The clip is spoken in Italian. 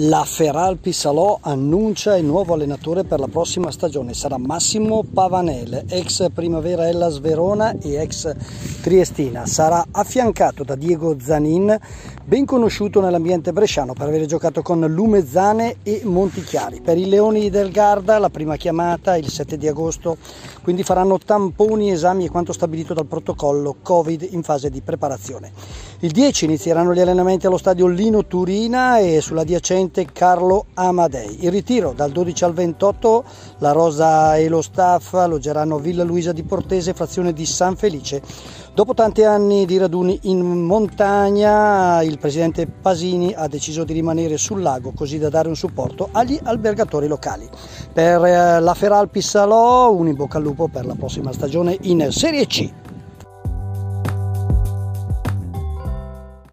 La Feralpi Salò annuncia il nuovo allenatore per la prossima stagione, sarà Massimo Pavanele, ex Primavera Ellas Verona e ex Triestina. Sarà affiancato da Diego Zanin, ben conosciuto nell'ambiente bresciano per aver giocato con Lumezzane e Montichiari. Per i Leoni del Garda la prima chiamata il 7 di agosto, quindi faranno tamponi, esami e quanto stabilito dal protocollo Covid in fase di preparazione. Il 10 inizieranno gli allenamenti allo stadio Lino Turina e sull'adiacente presidente Carlo Amadei. Il ritiro dal 12 al 28 la Rosa e lo staff alloggeranno Villa Luisa di Portese, frazione di San Felice. Dopo tanti anni di raduni in montagna, il presidente Pasini ha deciso di rimanere sul lago così da dare un supporto agli albergatori locali. Per eh, la Feralpi Salò, un in bocca al lupo per la prossima stagione in Serie C.